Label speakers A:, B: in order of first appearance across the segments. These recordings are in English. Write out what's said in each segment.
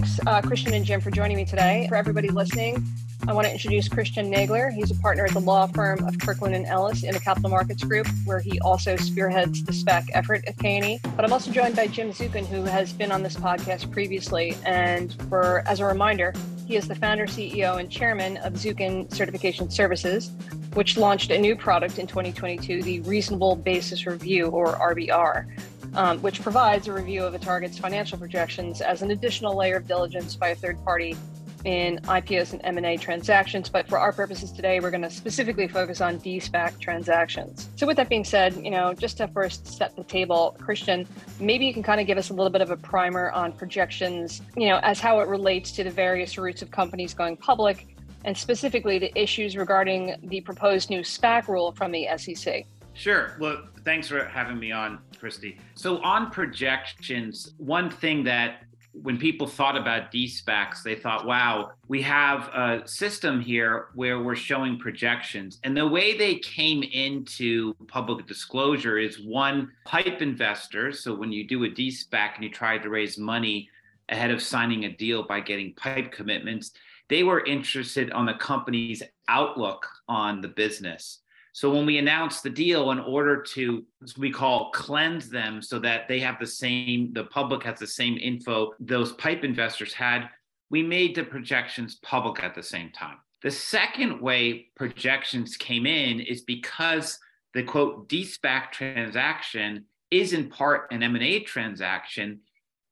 A: thanks, uh, Christian and Jim, for joining me today. For everybody listening, I want to introduce Christian Nagler. He's a partner at the law firm of Kirkland and Ellis in the Capital Markets Group, where he also spearheads the SPAC effort at K&E. But I'm also joined by Jim Zukin, who has been on this podcast previously. And for as a reminder, he is the founder, CEO, and chairman of Zukin Certification Services, which launched a new product in 2022, the Reasonable Basis Review, or RBR um, which provides a review of a target's financial projections as an additional layer of diligence by a third party in IPOs and M&A transactions, but for our purposes today, we're going to specifically focus on de-SPAC transactions. So with that being said, you know, just to first set the table, Christian, maybe you can kind of give us a little bit of a primer on projections, you know, as how it relates to the various routes of companies going public and specifically the issues regarding the proposed new SPAC rule from the SEC.
B: Sure. Well, thanks for having me on, Christy. So, on projections, one thing that when people thought about DSPACs, they thought, wow, we have a system here where we're showing projections. And the way they came into public disclosure is one, pipe investors. So, when you do a DSPAC and you try to raise money ahead of signing a deal by getting pipe commitments, they were interested on the company's outlook on the business. So when we announced the deal, in order to we call cleanse them so that they have the same, the public has the same info those pipe investors had, we made the projections public at the same time. The second way projections came in is because the quote de-SPAC transaction is in part an M&A transaction.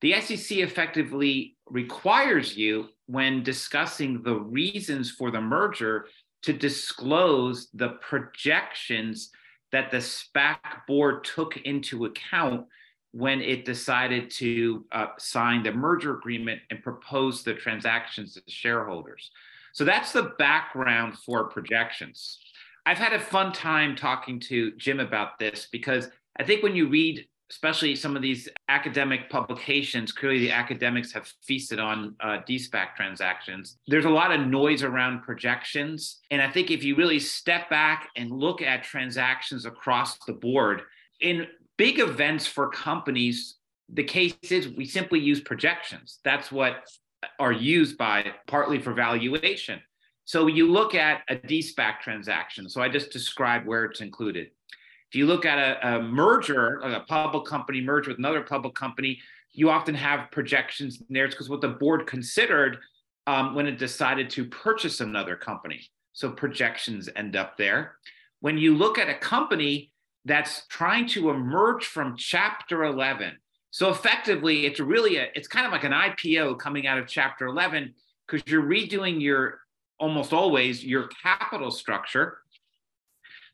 B: The SEC effectively requires you when discussing the reasons for the merger to disclose the projections that the SPAC board took into account when it decided to uh, sign the merger agreement and propose the transactions to shareholders. So that's the background for projections. I've had a fun time talking to Jim about this because I think when you read especially some of these academic publications, clearly the academics have feasted on uh, DSPAC transactions. There's a lot of noise around projections. And I think if you really step back and look at transactions across the board, in big events for companies, the case is we simply use projections. That's what are used by partly for valuation. So you look at a DSPAC transaction. So I just described where it's included. If you look at a, a merger, a public company merge with another public company, you often have projections in there. It's because what the board considered um, when it decided to purchase another company. So projections end up there. When you look at a company that's trying to emerge from Chapter 11, so effectively, it's really a, it's kind of like an IPO coming out of Chapter 11 because you're redoing your almost always your capital structure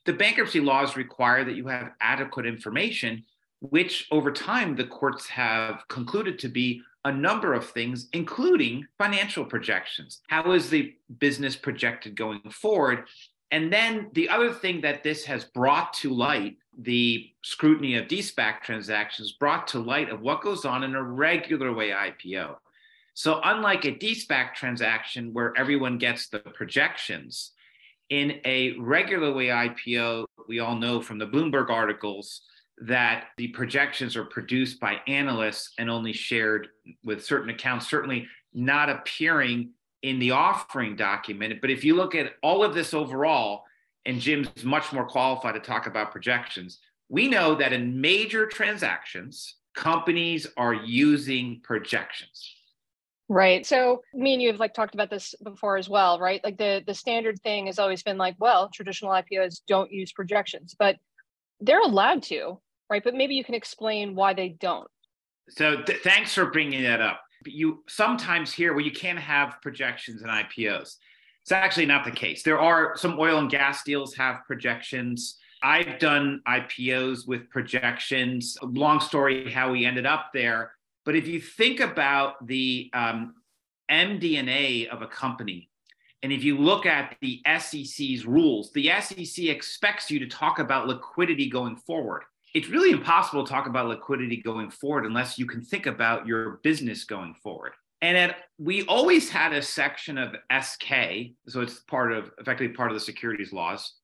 B: the bankruptcy laws require that you have adequate information, which over time the courts have concluded to be a number of things, including financial projections. How is the business projected going forward? And then the other thing that this has brought to light, the scrutiny of DSPAC transactions brought to light of what goes on in a regular way IPO. So, unlike a DSPAC transaction where everyone gets the projections, in a regular way IPO, we all know from the Bloomberg articles that the projections are produced by analysts and only shared with certain accounts, certainly not appearing in the offering document. But if you look at all of this overall, and Jim's much more qualified to talk about projections, we know that in major transactions, companies are using projections.
A: Right. So me and you have like talked about this before as well, right? Like the the standard thing has always been like, well, traditional IPOs don't use projections, but they're allowed to, right? But maybe you can explain why they don't.
B: So th- thanks for bringing that up. You sometimes hear well, you can't have projections in IPOs. It's actually not the case. There are some oil and gas deals have projections. I've done IPOs with projections. Long story how we ended up there but if you think about the um, MD&A of a company, and if you look at the SEC's rules, the SEC expects you to talk about liquidity going forward. It's really impossible to talk about liquidity going forward unless you can think about your business going forward. And at, we always had a section of SK, so it's part of effectively part of the securities laws,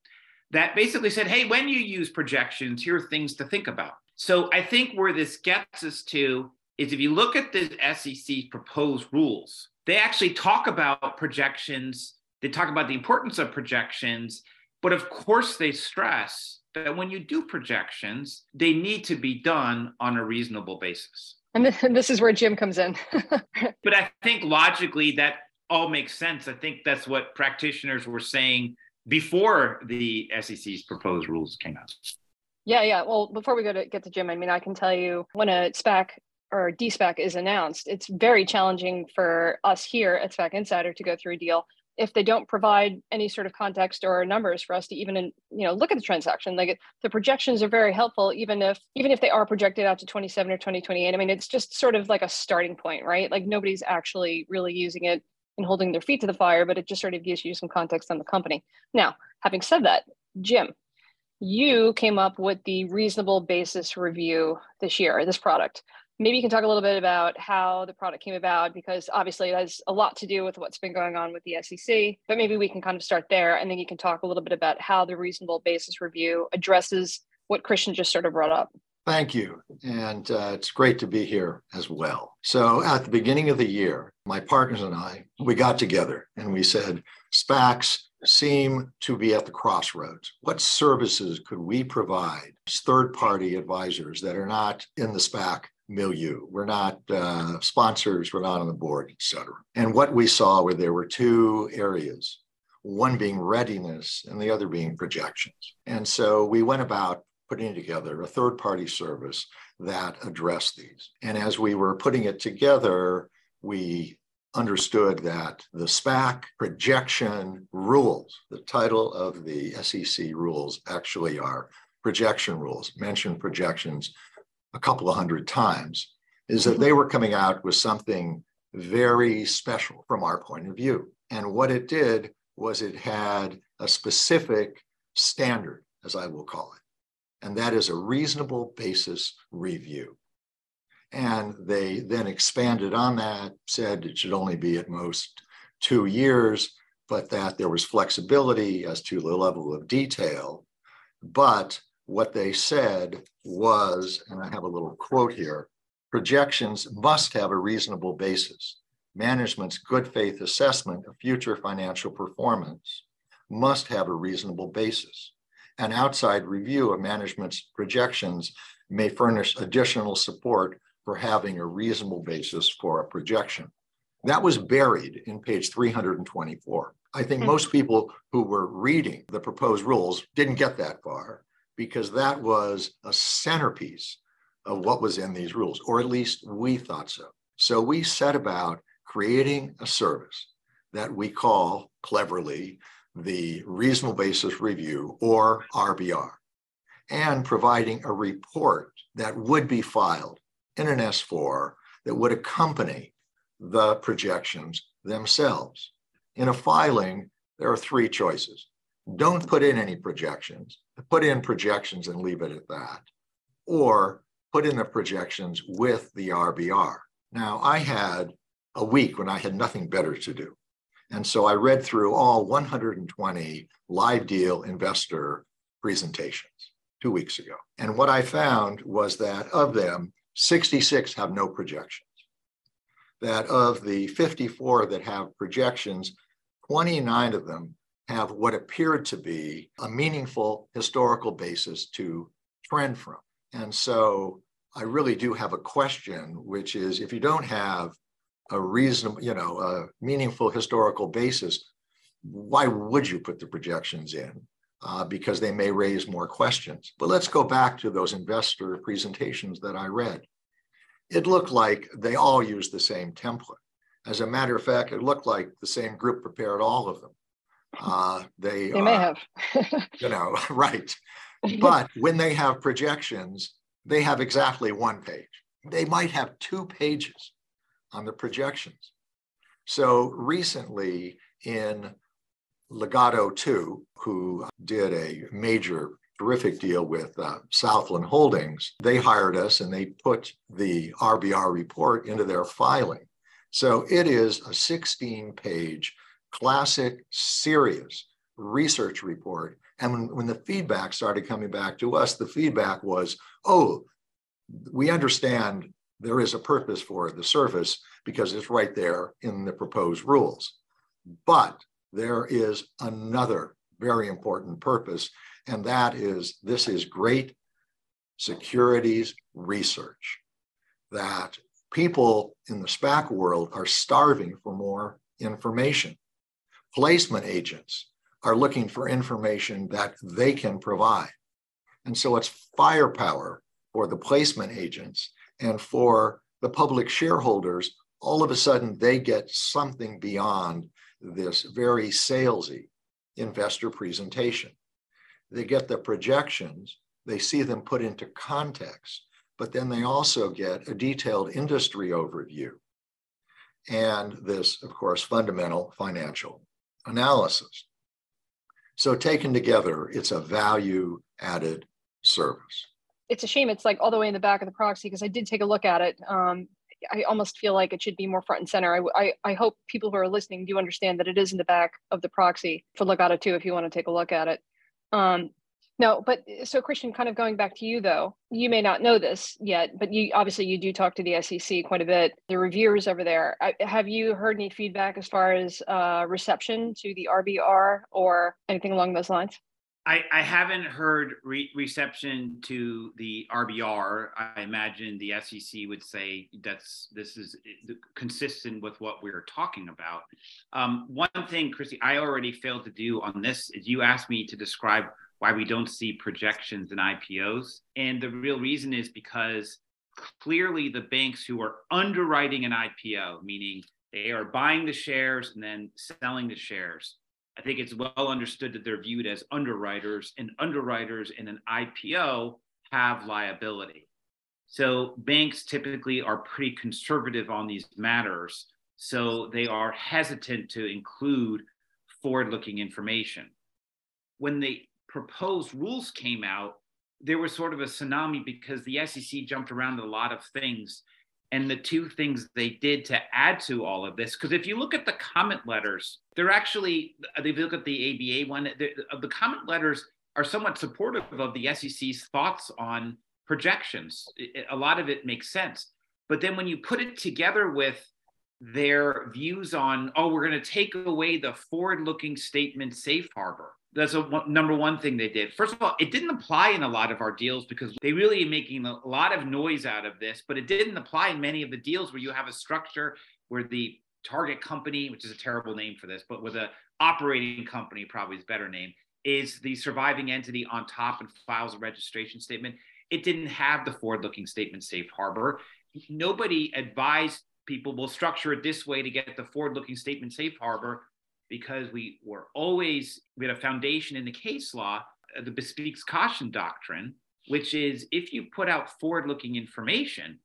B: that basically said, hey, when you use projections, here are things to think about. So I think where this gets us to is if you look at the SEC's proposed rules, they actually talk about projections. They talk about the importance of projections, but of course, they stress that when you do projections, they need to be done on a reasonable basis.
A: And this is where Jim comes in.
B: but I think logically that all makes sense. I think that's what practitioners were saying before the SEC's proposed rules came out.
A: Yeah, yeah. Well, before we go to get to Jim, I mean, I can tell you when a SPAC or DSPAC is announced, it's very challenging for us here at SPAC Insider to go through a deal if they don't provide any sort of context or numbers for us to even you know look at the transaction. Like the projections are very helpful even if even if they are projected out to 27 or 2028 i mean it's just sort of like a starting point right? Like nobody's actually really using it and holding their feet to the fire but it just sort of gives you some context on the company. Now having said that jim you came up with the reasonable basis review this year this product maybe you can talk a little bit about how the product came about because obviously it has a lot to do with what's been going on with the SEC. But maybe we can kind of start there and then you can talk a little bit about how the reasonable basis review addresses what Christian just sort of brought up.
C: Thank you. And uh, it's great to be here as well. So, at the beginning of the year, my partners and I, we got together and we said, SPACs seem to be at the crossroads. What services could we provide as third party advisors that are not in the SPAC milieu. We're not uh, sponsors, we're not on the board, et cetera. And what we saw were there were two areas, one being readiness and the other being projections. And so we went about putting together a third party service that addressed these. And as we were putting it together, we understood that the SPAC projection rules, the title of the SEC rules actually are projection rules, mention projections a couple of hundred times, is that they were coming out with something very special from our point of view. And what it did was it had a specific standard, as I will call it, and that is a reasonable basis review. And they then expanded on that, said it should only be at most two years, but that there was flexibility as to the level of detail. But what they said was, and I have a little quote here projections must have a reasonable basis. Management's good faith assessment of future financial performance must have a reasonable basis. An outside review of management's projections may furnish additional support for having a reasonable basis for a projection. That was buried in page 324. I think hmm. most people who were reading the proposed rules didn't get that far because that was a centerpiece of what was in these rules, or at least we thought so. So we set about creating a service that we call cleverly the Reasonable Basis Review, or RBR, and providing a report that would be filed in an S4 that would accompany the projections themselves. In a filing, there are three choices. Don't put in any projections put in projections and leave it at that, or put in the projections with the RBR. Now, I had a week when I had nothing better to do. And so I read through all 120 live deal investor presentations two weeks ago. And what I found was that of them, 66 have no projections. That of the 54 that have projections, 29 of them have what appeared to be a meaningful historical basis to trend from. And so I really do have a question, which is if you don't have a reasonable, you know, a meaningful historical basis, why would you put the projections in? Uh, because they may raise more questions. But let's go back to those investor presentations that I read. It looked like they all used the same template. As a matter of fact, it looked like the same group prepared all of them.
A: Uh, they they may have,
C: you know, right. But when they have projections, they have exactly one page. They might have two pages on the projections. So recently in Legato 2, who did a major terrific deal with uh, Southland Holdings, they hired us and they put the RBR report into their filing. So it is a 16 page classic, serious research report. And when, when the feedback started coming back to us, the feedback was, oh, we understand there is a purpose for the surface because it's right there in the proposed rules. But there is another very important purpose, and that is this is great securities research that people in the SPAC world are starving for more information. Placement agents are looking for information that they can provide. And so it's firepower for the placement agents and for the public shareholders. All of a sudden, they get something beyond this very salesy investor presentation. They get the projections, they see them put into context, but then they also get a detailed industry overview and this, of course, fundamental financial analysis. So, taken together, it's a value added service.
A: It's a shame it's like all the way in the back of the proxy because I did take a look at it. Um, I almost feel like it should be more front and center. I, I, I, hope people who are listening do understand that it is in the back of the proxy for it too if you want to take a look at it. Um, no, but uh, so Christian, kind of going back to you though, you may not know this yet, but you obviously you do talk to the SEC quite a bit. The reviewers over there, have you heard any feedback as far as uh, reception to the RBR or anything along those lines?
B: I, I haven't heard re- reception to the RBR. I imagine the SEC would say that's this is eh, consistent with what we are talking about. Um, one thing, Christy, I already failed to do on this is you asked me to describe why we don't see projections in IPOs. And the real reason is because clearly the banks who are underwriting an IPO, meaning they are buying the shares and then selling the shares, I think it's well understood that they're viewed as underwriters, and underwriters in an IPO have liability. So banks typically are pretty conservative on these matters. So they are hesitant to include forward looking information. When the proposed rules came out, there was sort of a tsunami because the SEC jumped around a lot of things. And the two things they did to add to all of this, because if you look at the comment letters, they're actually, if you look at the ABA one, the, comment letters are somewhat supportive of the SEC's thoughts on projections. A lot of it makes sense. But then when you put it together with their views on, oh, we're going to take away the forward looking statement safe harbor, that's a number one thing they did. First of all, it didn't apply in a lot of our deals because they really are making a lot of noise out of this, but it didn't apply in many of the deals where you have a structure where the target company, which is a terrible name for this, but with a operating company, probably is better name, is the surviving entity on top and files a registration statement. It didn't have the forward-looking statement safe harbor. Nobody advised people will structure it this way to get the forward-looking statement safe harbor because we were always, we had a foundation in the case law, uh, the bespeaks caution doctrine, which is if you put out forward looking information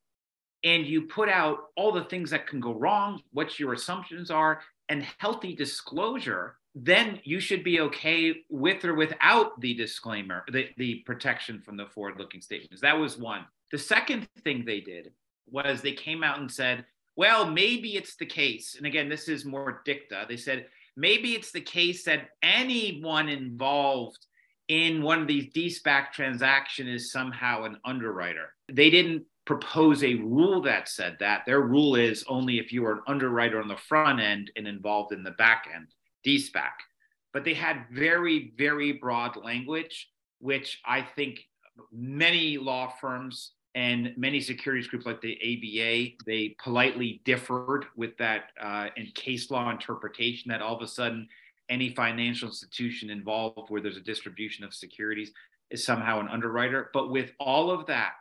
B: and you put out all the things that can go wrong, what your assumptions are, and healthy disclosure, then you should be okay with or without the disclaimer, the, the protection from the forward looking statements. That was one. The second thing they did was they came out and said, well, maybe it's the case. And again, this is more dicta. They said, maybe it's the case that anyone involved in one of these de-SPAC transactions is somehow an underwriter. They didn't propose a rule that said that. Their rule is only if you are an underwriter on the front end and involved in the back end, de-SPAC. But they had very, very broad language, which I think many law firms and many securities groups like the ABA, they politely differed with that uh, in case law interpretation that all of a sudden any financial institution involved where there's a distribution of securities is somehow an underwriter. But with all of that,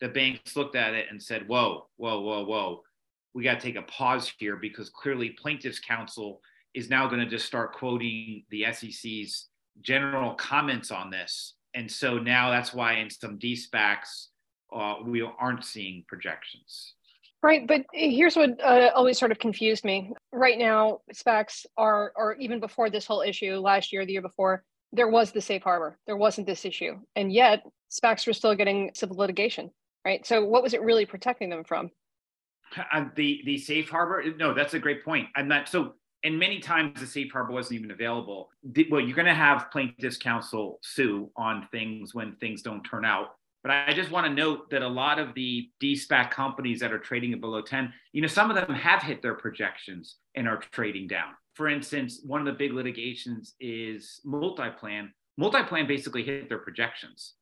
B: the banks looked at it and said, whoa, whoa, whoa, whoa, we got to take a pause here because clearly plaintiffs counsel is now going to just start quoting the SEC's general comments on this. And so now that's why in some de-SPACs, uh, we aren't seeing projections.
A: Right, but here's what uh, always sort of confused me. Right now, SPACs are, or even before this whole issue, last year, the year before, there was the safe harbor. There wasn't this issue, and yet SPACs were still getting civil litigation. Right. So, what was it really protecting them from?
B: Uh, the the safe harbor. No, that's a great point. I'm not so. And many times the safe harbor wasn't even available. The, well, you're going to have plaintiffs' counsel sue on things when things don't turn out But I just want to note that a lot of the D-SPAC companies that are trading at below 10, you know, some of them have hit their projections and are trading down. For instance, one of the big litigations is Multiplan. Multiplan basically hit their projections.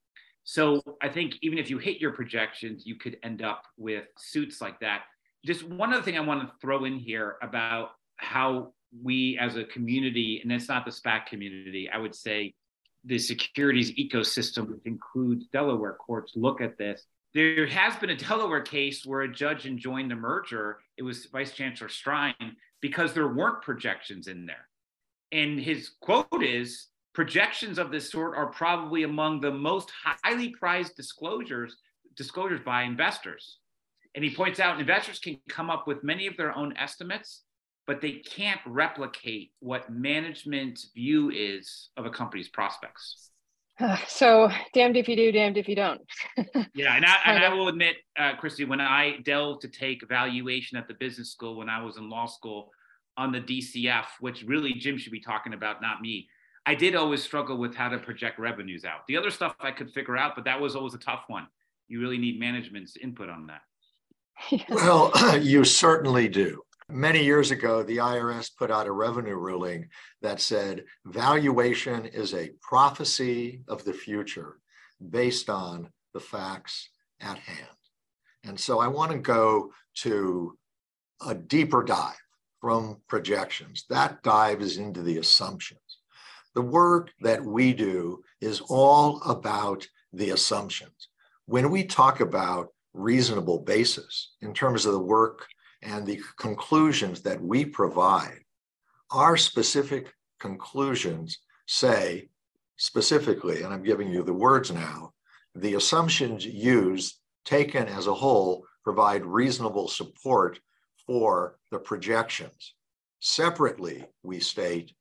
B: So I think even if you hit your projections, you could end up with suits like that. Just one other thing I want to throw in here about how we as a community, and it's not the SPAC community, I would say the securities ecosystem, which includes Delaware courts, look at this. There has been a Delaware case where a judge enjoined a merger. It was Vice Chancellor Strine because there weren't projections in there. And his quote is projections of this sort are probably among the most highly prized disclosures disclosures by investors. And he points out investors can come up with many of their own estimates, but they can't replicate what management's view is of a company's prospects.
A: So damned if you do, damned if you don't.
B: yeah, and I, and I will admit, uh, Christy, when I delved to take valuation at the business school when I was in law school on the DCF, which really Jim should be talking about, not me. I did always struggle with how to project revenues out. The other stuff I could figure out, but that was always a tough one. You really need management's input on that.
C: Well, you certainly do. Many years ago, the IRS put out a revenue ruling that said valuation is a prophecy of the future based on the facts at hand. And so I want to go to a deeper dive from projections. That dive is into the assumptions. The work that we do is all about the assumptions. When we talk about reasonable basis in terms of the work and the conclusions that we provide, our specific conclusions say specifically, and I'm giving you the words now, the assumptions used taken as a whole provide reasonable support for the projections. Separately, we state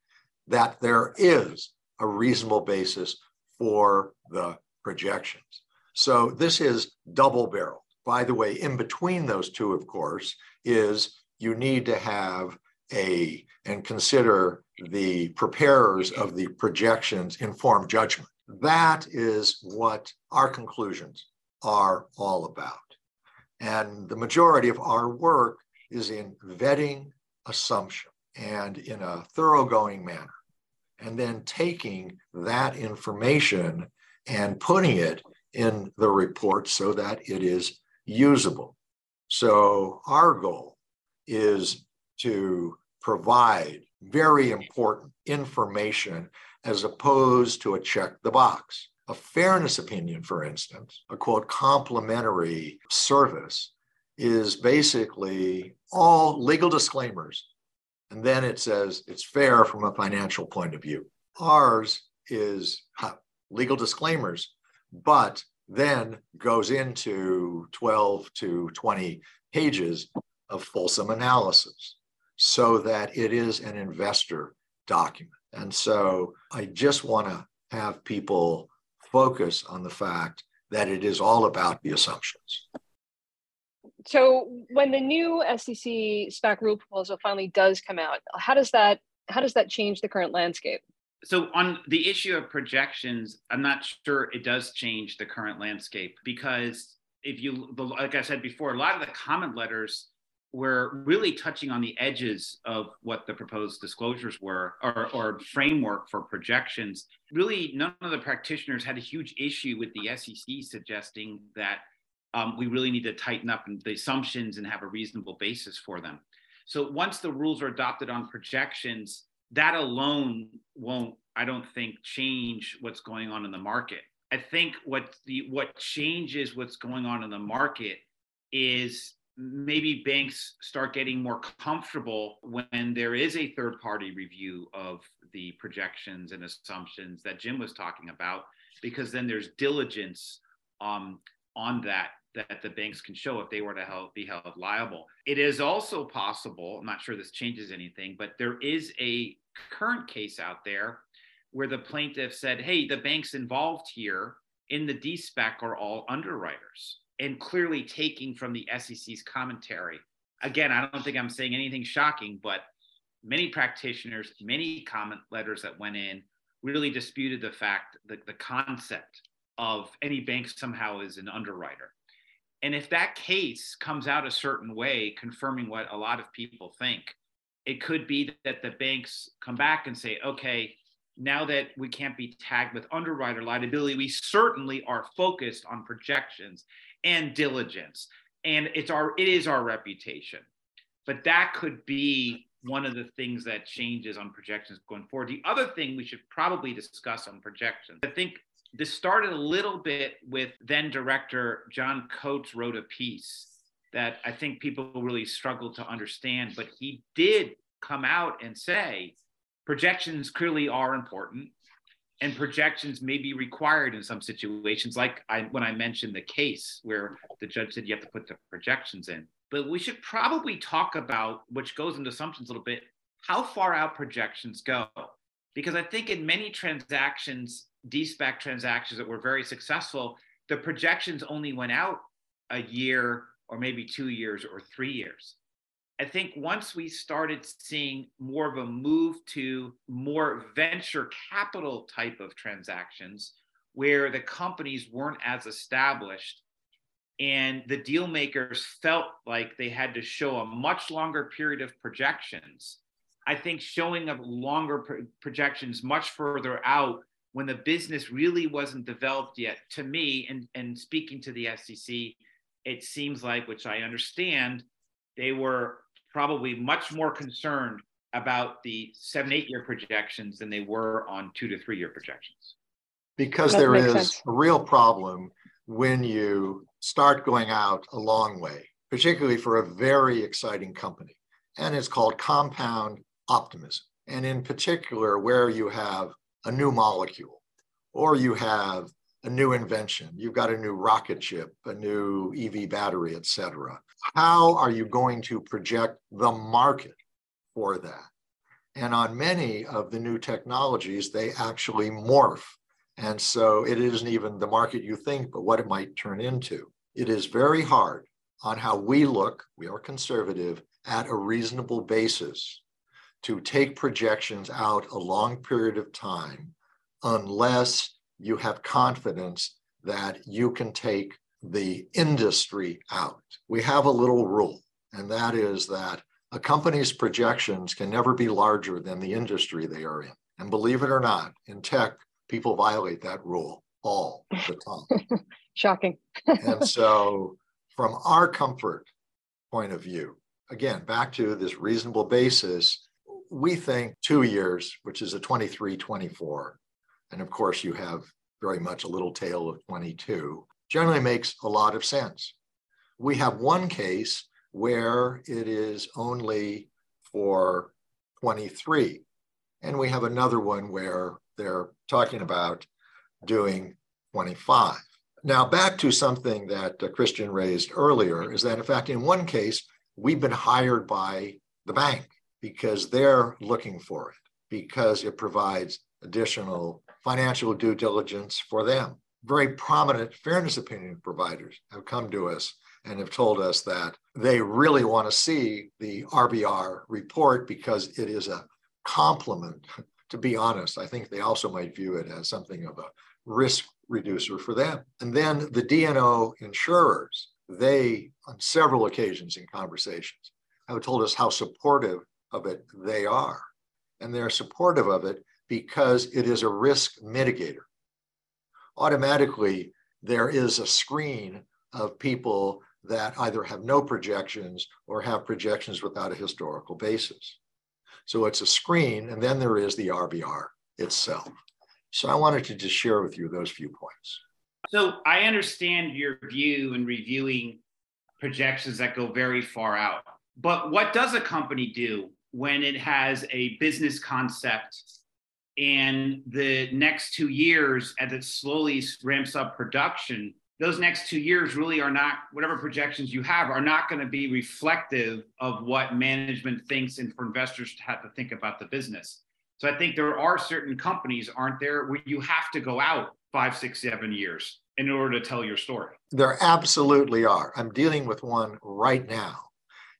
C: that there is a reasonable basis for the projections. So this is double barrel. By the way, in between those two, of course, is you need to have a and consider the preparers of the projections informed judgment. That is what our conclusions are all about. And the majority of our work is in vetting assumption and in a thoroughgoing manner, and then taking that information and putting it in the report so that it is usable. So our goal is to provide very important information as opposed to a check the box. A fairness opinion, for instance, a quote, complimentary service is basically all legal disclaimers. And then it says it's fair from a financial point of view. Ours is legal disclaimers, but then goes into 12 to 20 pages of fulsome analysis so that it is an investor document. And so I just want to have people focus on the fact that it is all about the assumptions.
A: So when the new SEC SPAC rule proposal finally does come out, how does that how does that change the current landscape?
B: So on the issue of projections, I'm not sure it does change the current landscape because if you like I said before, a lot of the comment letters were really touching on the edges of what the proposed disclosures were or, or framework for projections. Really, none of the practitioners had a huge issue with the SEC suggesting that um, we really need to tighten up the assumptions and have a reasonable basis for them. So once the rules are adopted on projections, that alone won't, I don't think, change what's going on in the market. I think what the what changes what's going on in the market is maybe banks start getting more comfortable when there is a third party review of the projections and assumptions that Jim was talking about, because then there's diligence um, on that that the banks can show if they were to help, be held liable. It is also possible, I'm not sure this changes anything, but there is a current case out there where the plaintiff said, hey, the banks involved here in the DSPAC are all underwriters and clearly taking from the SEC's commentary. Again, I don't think I'm saying anything shocking, but many practitioners, many comment letters that went in really disputed the fact that the concept of any bank somehow is an underwriter. And if that case comes out a certain way, confirming what a lot of people think, it could be that the banks come back and say, okay, now that we can't be tagged with underwriter liability, we certainly are focused on projections and diligence. And it's our it is our reputation. But that could be one of the things that changes on projections going forward. The other thing we should probably discuss on projections, I think this started a little bit with then director John Coates wrote a piece that I think people really struggled to understand, but he did come out and say projections clearly are important and projections may be required in some situations like I, when i mentioned the case where the judge said you have to put the projections in. But we should probably talk about which goes into assumptions a little bit how far out projections go because i think in many transactions de-SPAC transactions that were very successful the projections only went out a year or maybe two years or three years I think once we started seeing more of a move to more venture capital type of transactions where the companies weren't as established and the deal makers felt like they had to show a much longer period of projections. I think showing of longer pro- projections much further out when the business really wasn't developed yet, to me, and, and speaking to the SEC, it seems like, which I understand, they were probably much more concerned about the seven, eight year projections than they were on two to three year projections.
C: Because that there is sense. a real problem when you start going out a long way, particularly for a very exciting company. And it's called compound optimism. And in particular, where you have a new molecule or you have a new invention, you've got a new rocket ship, a new EV battery, et cetera. How are you going to project the market for that? And on many of the new technologies, they actually morph. And so it isn't even the market you think, but what it might turn into. It is very hard on how we look, we are conservative, at a reasonable basis to take projections out a long period of time unless you have confidence that you can take the industry out. We have a little rule, and that is that a company's projections can never be larger than the industry they are in. And believe it or not, in tech, people violate that rule all the time.
A: Shocking.
C: and so, from our comfort point of view, again, back to this reasonable basis, we think two years, which is a 23 24, and of course, you have very much a little tail of 22, generally makes a lot of sense. We have one case where it is only for 23, and we have another one where they're talking about doing 25. Now, back to something that uh, Christian raised earlier is that, in fact, in one case, we've been hired by the bank because they're looking for it, because it provides additional financial due diligence for them. Very prominent fairness opinion providers have come to us and have told us that they really want to see the RBR report because it is a complement. To be honest, I think they also might view it as something of a risk reducer for them. And then the D&O insurers, they, on several occasions in conversations, have told us how supportive of it they are. And they're supportive of it because it is a risk mitigator. Automatically, there is a screen of people that either have no projections or have projections without a historical basis. So it's a screen, and then there is the RBR itself. So I wanted to just share with you those few points.
B: So I understand your view in reviewing projections that go very far out. But what does a company do when it has a business concept and the next two years as it slowly ramps up production those next two years really are not whatever projections you have are not going to be reflective of what management thinks and for investors to have to think about the business. So i think there are certain companies aren't there where you have to go out five six seven years in order to tell your story.
C: There absolutely are. I'm dealing with one right now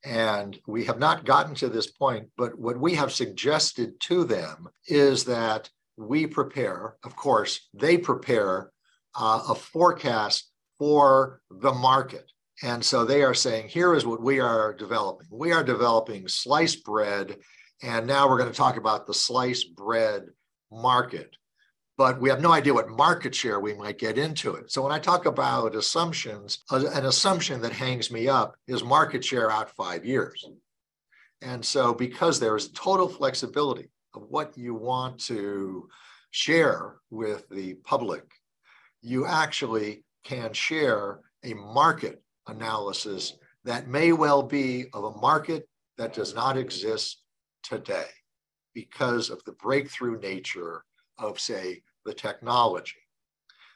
C: and we have not gotten to this point, but what we have suggested to them is that we prepare, of course, they prepare uh, a forecast for the market. And so they are saying, here is what we are developing. We are developing sliced bread. And now we're going to talk about the sliced bread market. But we have no idea what market share we might get into it. So when I talk about assumptions, an assumption that hangs me up is market share out five years. And so because there is total flexibility of what you want to share with the public, you actually can share a market analysis that may well be of a market that does not exist today because of the breakthrough nature of, say, the technology.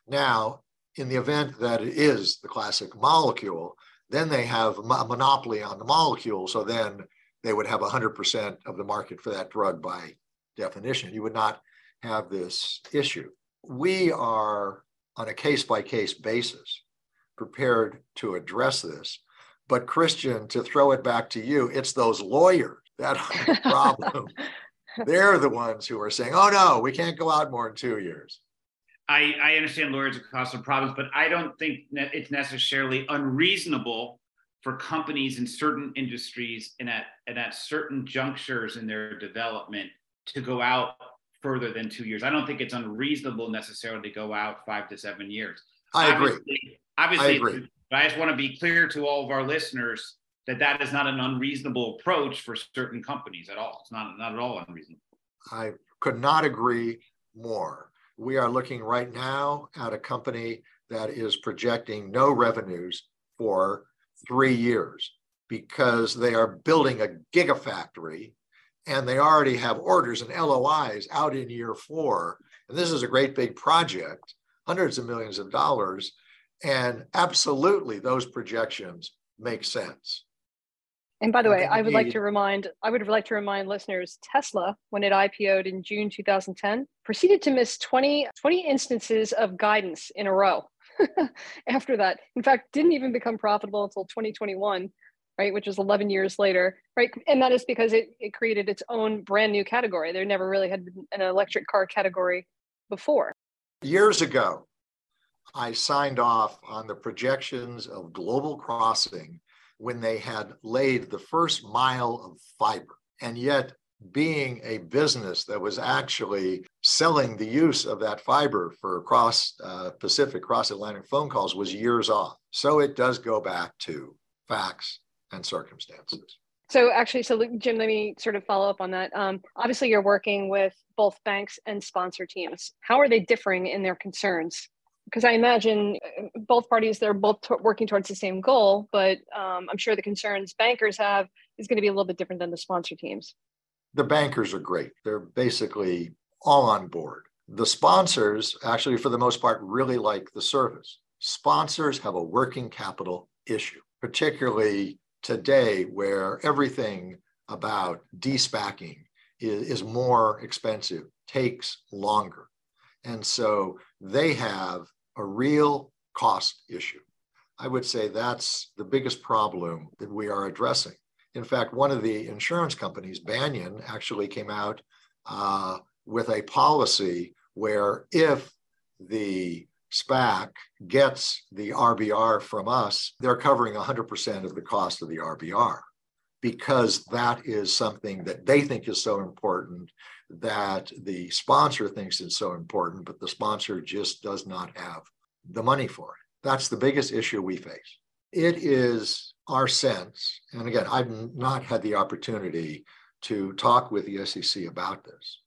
C: Now, in the event that it is the classic molecule, then they have a monopoly on the molecule. So then they would have 100% of the market for that drug by definition. You would not have this issue. We are on a case by case basis prepared to address this. But Christian, to throw it back to you, it's those lawyers that are the problem. They're the ones who are saying, oh no, we can't go out more than two years.
B: I, I understand lawyers are causing problems, but I don't think it's necessarily unreasonable for companies in certain industries and at, and at certain junctures in their development to go out further than two years. I don't think it's unreasonable necessarily to go out five to seven years.
C: I agree. Obviously,
B: obviously I agree. But I just want to be clear to all of our listeners that that is not an unreasonable approach for certain companies at all. It's not not at all unreasonable.
C: I could not agree more. We are looking right now at a company that is projecting no revenues for three years because they are building a gigafactory and they already have orders and LOIs out in year four. And this is a great big project, hundreds of millions of dollars. And absolutely, those projections make sense.
A: And by the way, I would like to remind I would like to remind listeners Tesla, when it IPO'd in June 2010, proceeded to miss 20, 20 instances of guidance in a row after that. In fact, didn't even become profitable until 2021 right, which is 11 years later, right? And that is because it, it created its own brand new category. There never really had been an electric car category before.
C: Years ago, I signed off on the projections of Global Crossing when they had laid the first mile of fiber. And yet, being a business that was actually selling the use of that fiber for cross uh, Pacific, cross Atlantic phone calls was years off. So it does go back to facts and circumstances.
A: So actually, so Jim, let me sort of follow up on that. Um, obviously, you're working with both banks and sponsor teams. How are they differing in their concerns? Because I imagine uh, both parties they're both t- working towards the same goal, but um, I'm sure the concerns bankers have is going to be a little bit different than the sponsor teams.
C: The bankers are great. They're basically all on board. The sponsors, actually, for the most part, really like the service. Sponsors have a working capital issue, particularly today where everything about despacking is, is more expensive, takes longer. And so they have a real cost issue. I would say that's the biggest problem that we are addressing. In fact, one of the insurance companies, Banyan, actually came out uh, with a policy where if the SPAC gets the RBR from us, they're covering 100% of the cost of the RBR because that is something that they think is so important that the sponsor thinks it's so important, but the sponsor just does not have the money for it. That's the biggest issue we face. It is our sense, and again, I've not had the opportunity to talk with the SEC about this,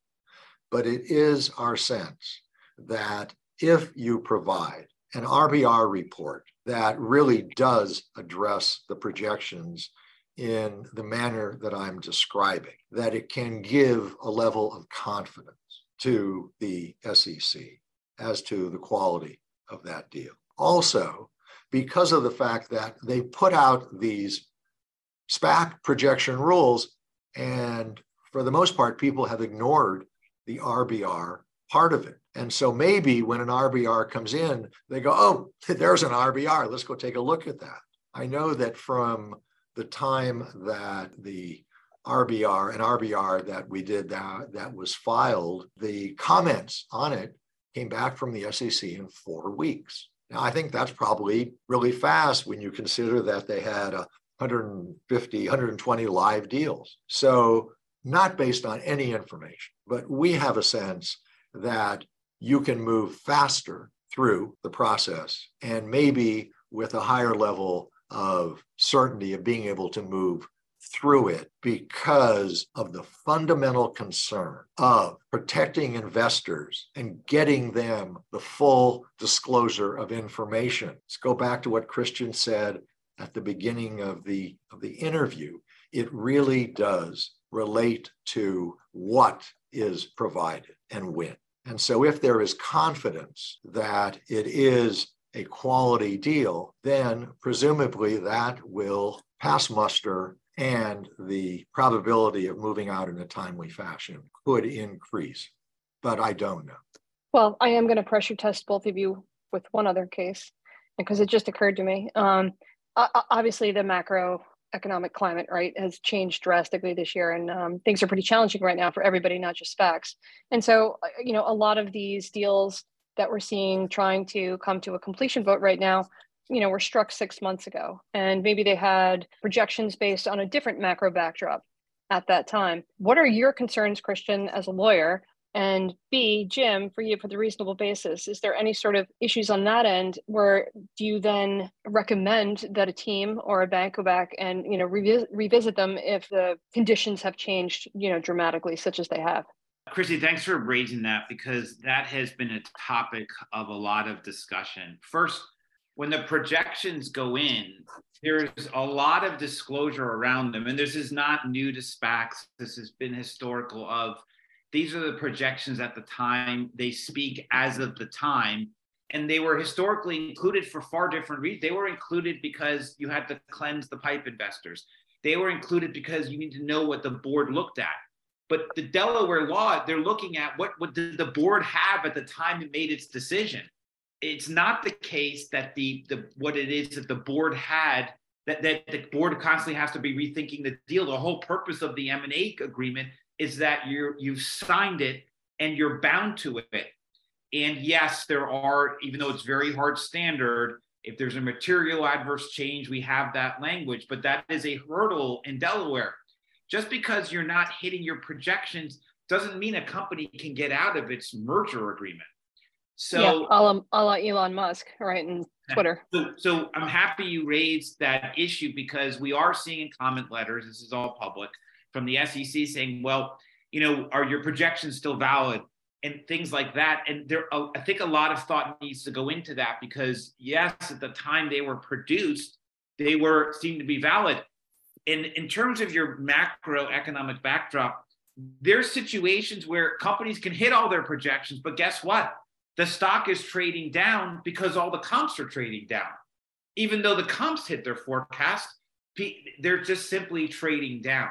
C: but it is our sense that if you provide an RBR report that really does address the projections in the manner that I'm describing, that it can give a level of confidence to the SEC as to the quality of that deal. Also, because of the fact that they put out these SPAC projection rules, and for the most part, people have ignored the RBR part of it. And so maybe when an RBR comes in, they go, oh, there's an RBR. Let's go take a look at that. I know that from the time that the RBR, an RBR that we did that, that was filed, the comments on it came back from the SEC in four weeks. Now, I think that's probably really fast when you consider that they had a 150, 120 live deals. So, not based on any information, but we have a sense that you can move faster through the process and maybe with a higher level of certainty of being able to move through it because of the fundamental concern of protecting investors and getting them the full disclosure of information. Let's go back to what Christian said at the beginning of the, of the interview. It really does relate to what is provided and when. And so, if there is confidence that it is a quality deal, then presumably that will pass muster and the probability of moving out in a timely fashion could increase. But I don't know.
A: Well, I am going to pressure test both of you with one other case because it just occurred to me. Um, obviously, the macroeconomic climate, right, has changed drastically this year, and um, things are pretty challenging right now for everybody, not just SPACs. And so, uh, you know, a lot of these deals that we're seeing trying to come to a completion vote right now you know were struck six months ago. And maybe they had projections based on a different macro backdrop at that time. What are your concerns christian as a lawyer? And b jim for you for the reasonable basis is there any sort of issues on that end where do you then recommend that a team or a bank go back and you know revisit, revisit them if the conditions have changed you know dramatically such as they have
B: Christy, thanks for raising that because that has been a topic of a lot of discussion. First, when the projections go in, there's a lot of disclosure around them. And this is not new to SPACs. This has been historical of these are the projections at the time. They speak as of the time. And they were historically included for far different reasons. They were included because you had to cleanse the pipe investors. They were included because you need to know what the board looked at. But the Delaware law, they're looking at what, what did the board have at the time it made its decision it's not the case that the the what it is that the board had that, that the board constantly has to be rethinking the deal. The whole purpose of the M&A agreement is that you're you've signed it and you're bound to it. And yes, there are, even though it's very hard standard, if there's a material adverse change, we have that language, but that is a hurdle in Delaware. Just because you're not hitting your projections doesn't mean a company can get out of its merger agreement. So yeah,
A: a la, a la Elon Musk, right? And Twitter.
B: So, so I'm happy you raised that issue because we are seeing in comment letters, this is all public, from the SEC saying, well, you know, are your projections still valid? And things like that. And there, I think a lot of thought needs to go into that because yes, at the time they were produced, they were seemed to be valid. And in terms of your macroeconomic backdrop, there's situations where companies can hit all their projections, but guess what? the stock is trading down because all the comps are trading down. Even though the comps hit their forecast, they're just simply trading down.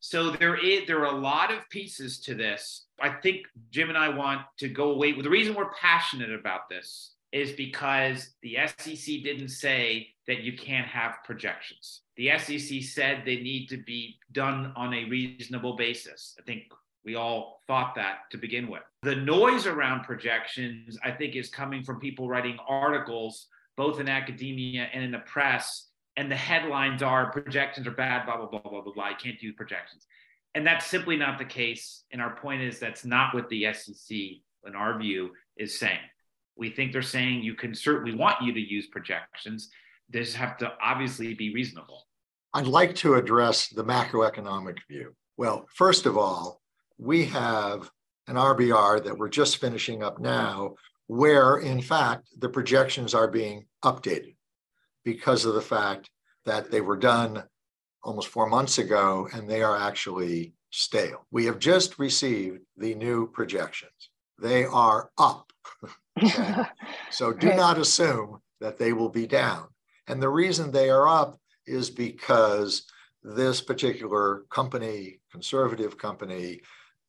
B: So there is there are a lot of pieces to this. I think Jim and I want to go away the reason we're passionate about this is because the SEC didn't say that you can't have projections. The SEC said they need to be done on a reasonable basis. I think we all thought that to begin with. The noise around projections, I think, is coming from people writing articles, both in academia and in the press. And the headlines are projections are bad, blah, blah, blah, blah, blah, blah. I can't do projections. And that's simply not the case. And our point is that's not what the SEC, in our view, is saying. We think they're saying you can certainly want you to use projections. They just have to obviously be reasonable.
C: I'd like to address the macroeconomic view. Well, first of all, we have an RBR that we're just finishing up now, where in fact the projections are being updated because of the fact that they were done almost four months ago and they are actually stale. We have just received the new projections. They are up. okay? so do not assume that they will be down. And the reason they are up is because this particular company, conservative company,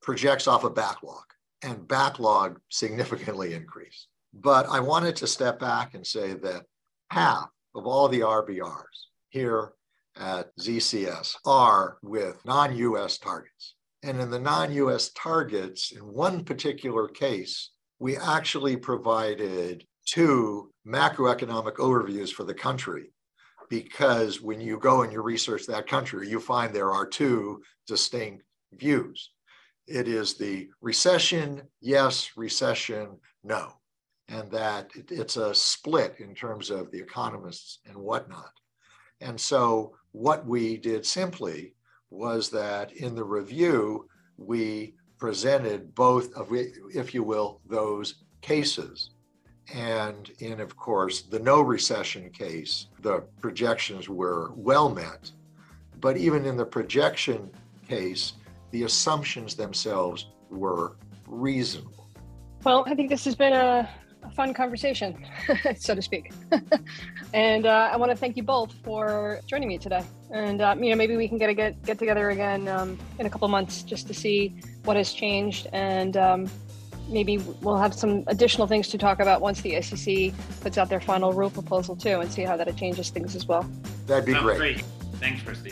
C: projects off a backlog, and backlog significantly increased. But I wanted to step back and say that half of all the RBRs here at ZCS are with non US targets. And in the non US targets, in one particular case, we actually provided two macroeconomic overviews for the country because when you go and you research that country, you find there are two distinct views. It is the recession, yes, recession, no. And that it's a split in terms of the economists and whatnot. And so, what we did simply was that in the review, we presented both of, if you will, those cases. And in, of course, the no recession case, the projections were well met. But even in the projection case, the assumptions themselves were reasonable.
A: Well, I think this has been a, a fun conversation, so to speak. and uh, I want to thank you both for joining me today. And uh, you know, maybe we can get a get get together again um, in a couple months just to see what has changed and um, maybe we'll have some additional things to talk about once the SEC puts out their final rule proposal too, and see how that changes things as well.
C: That'd be great.
B: great. Thanks, Christy.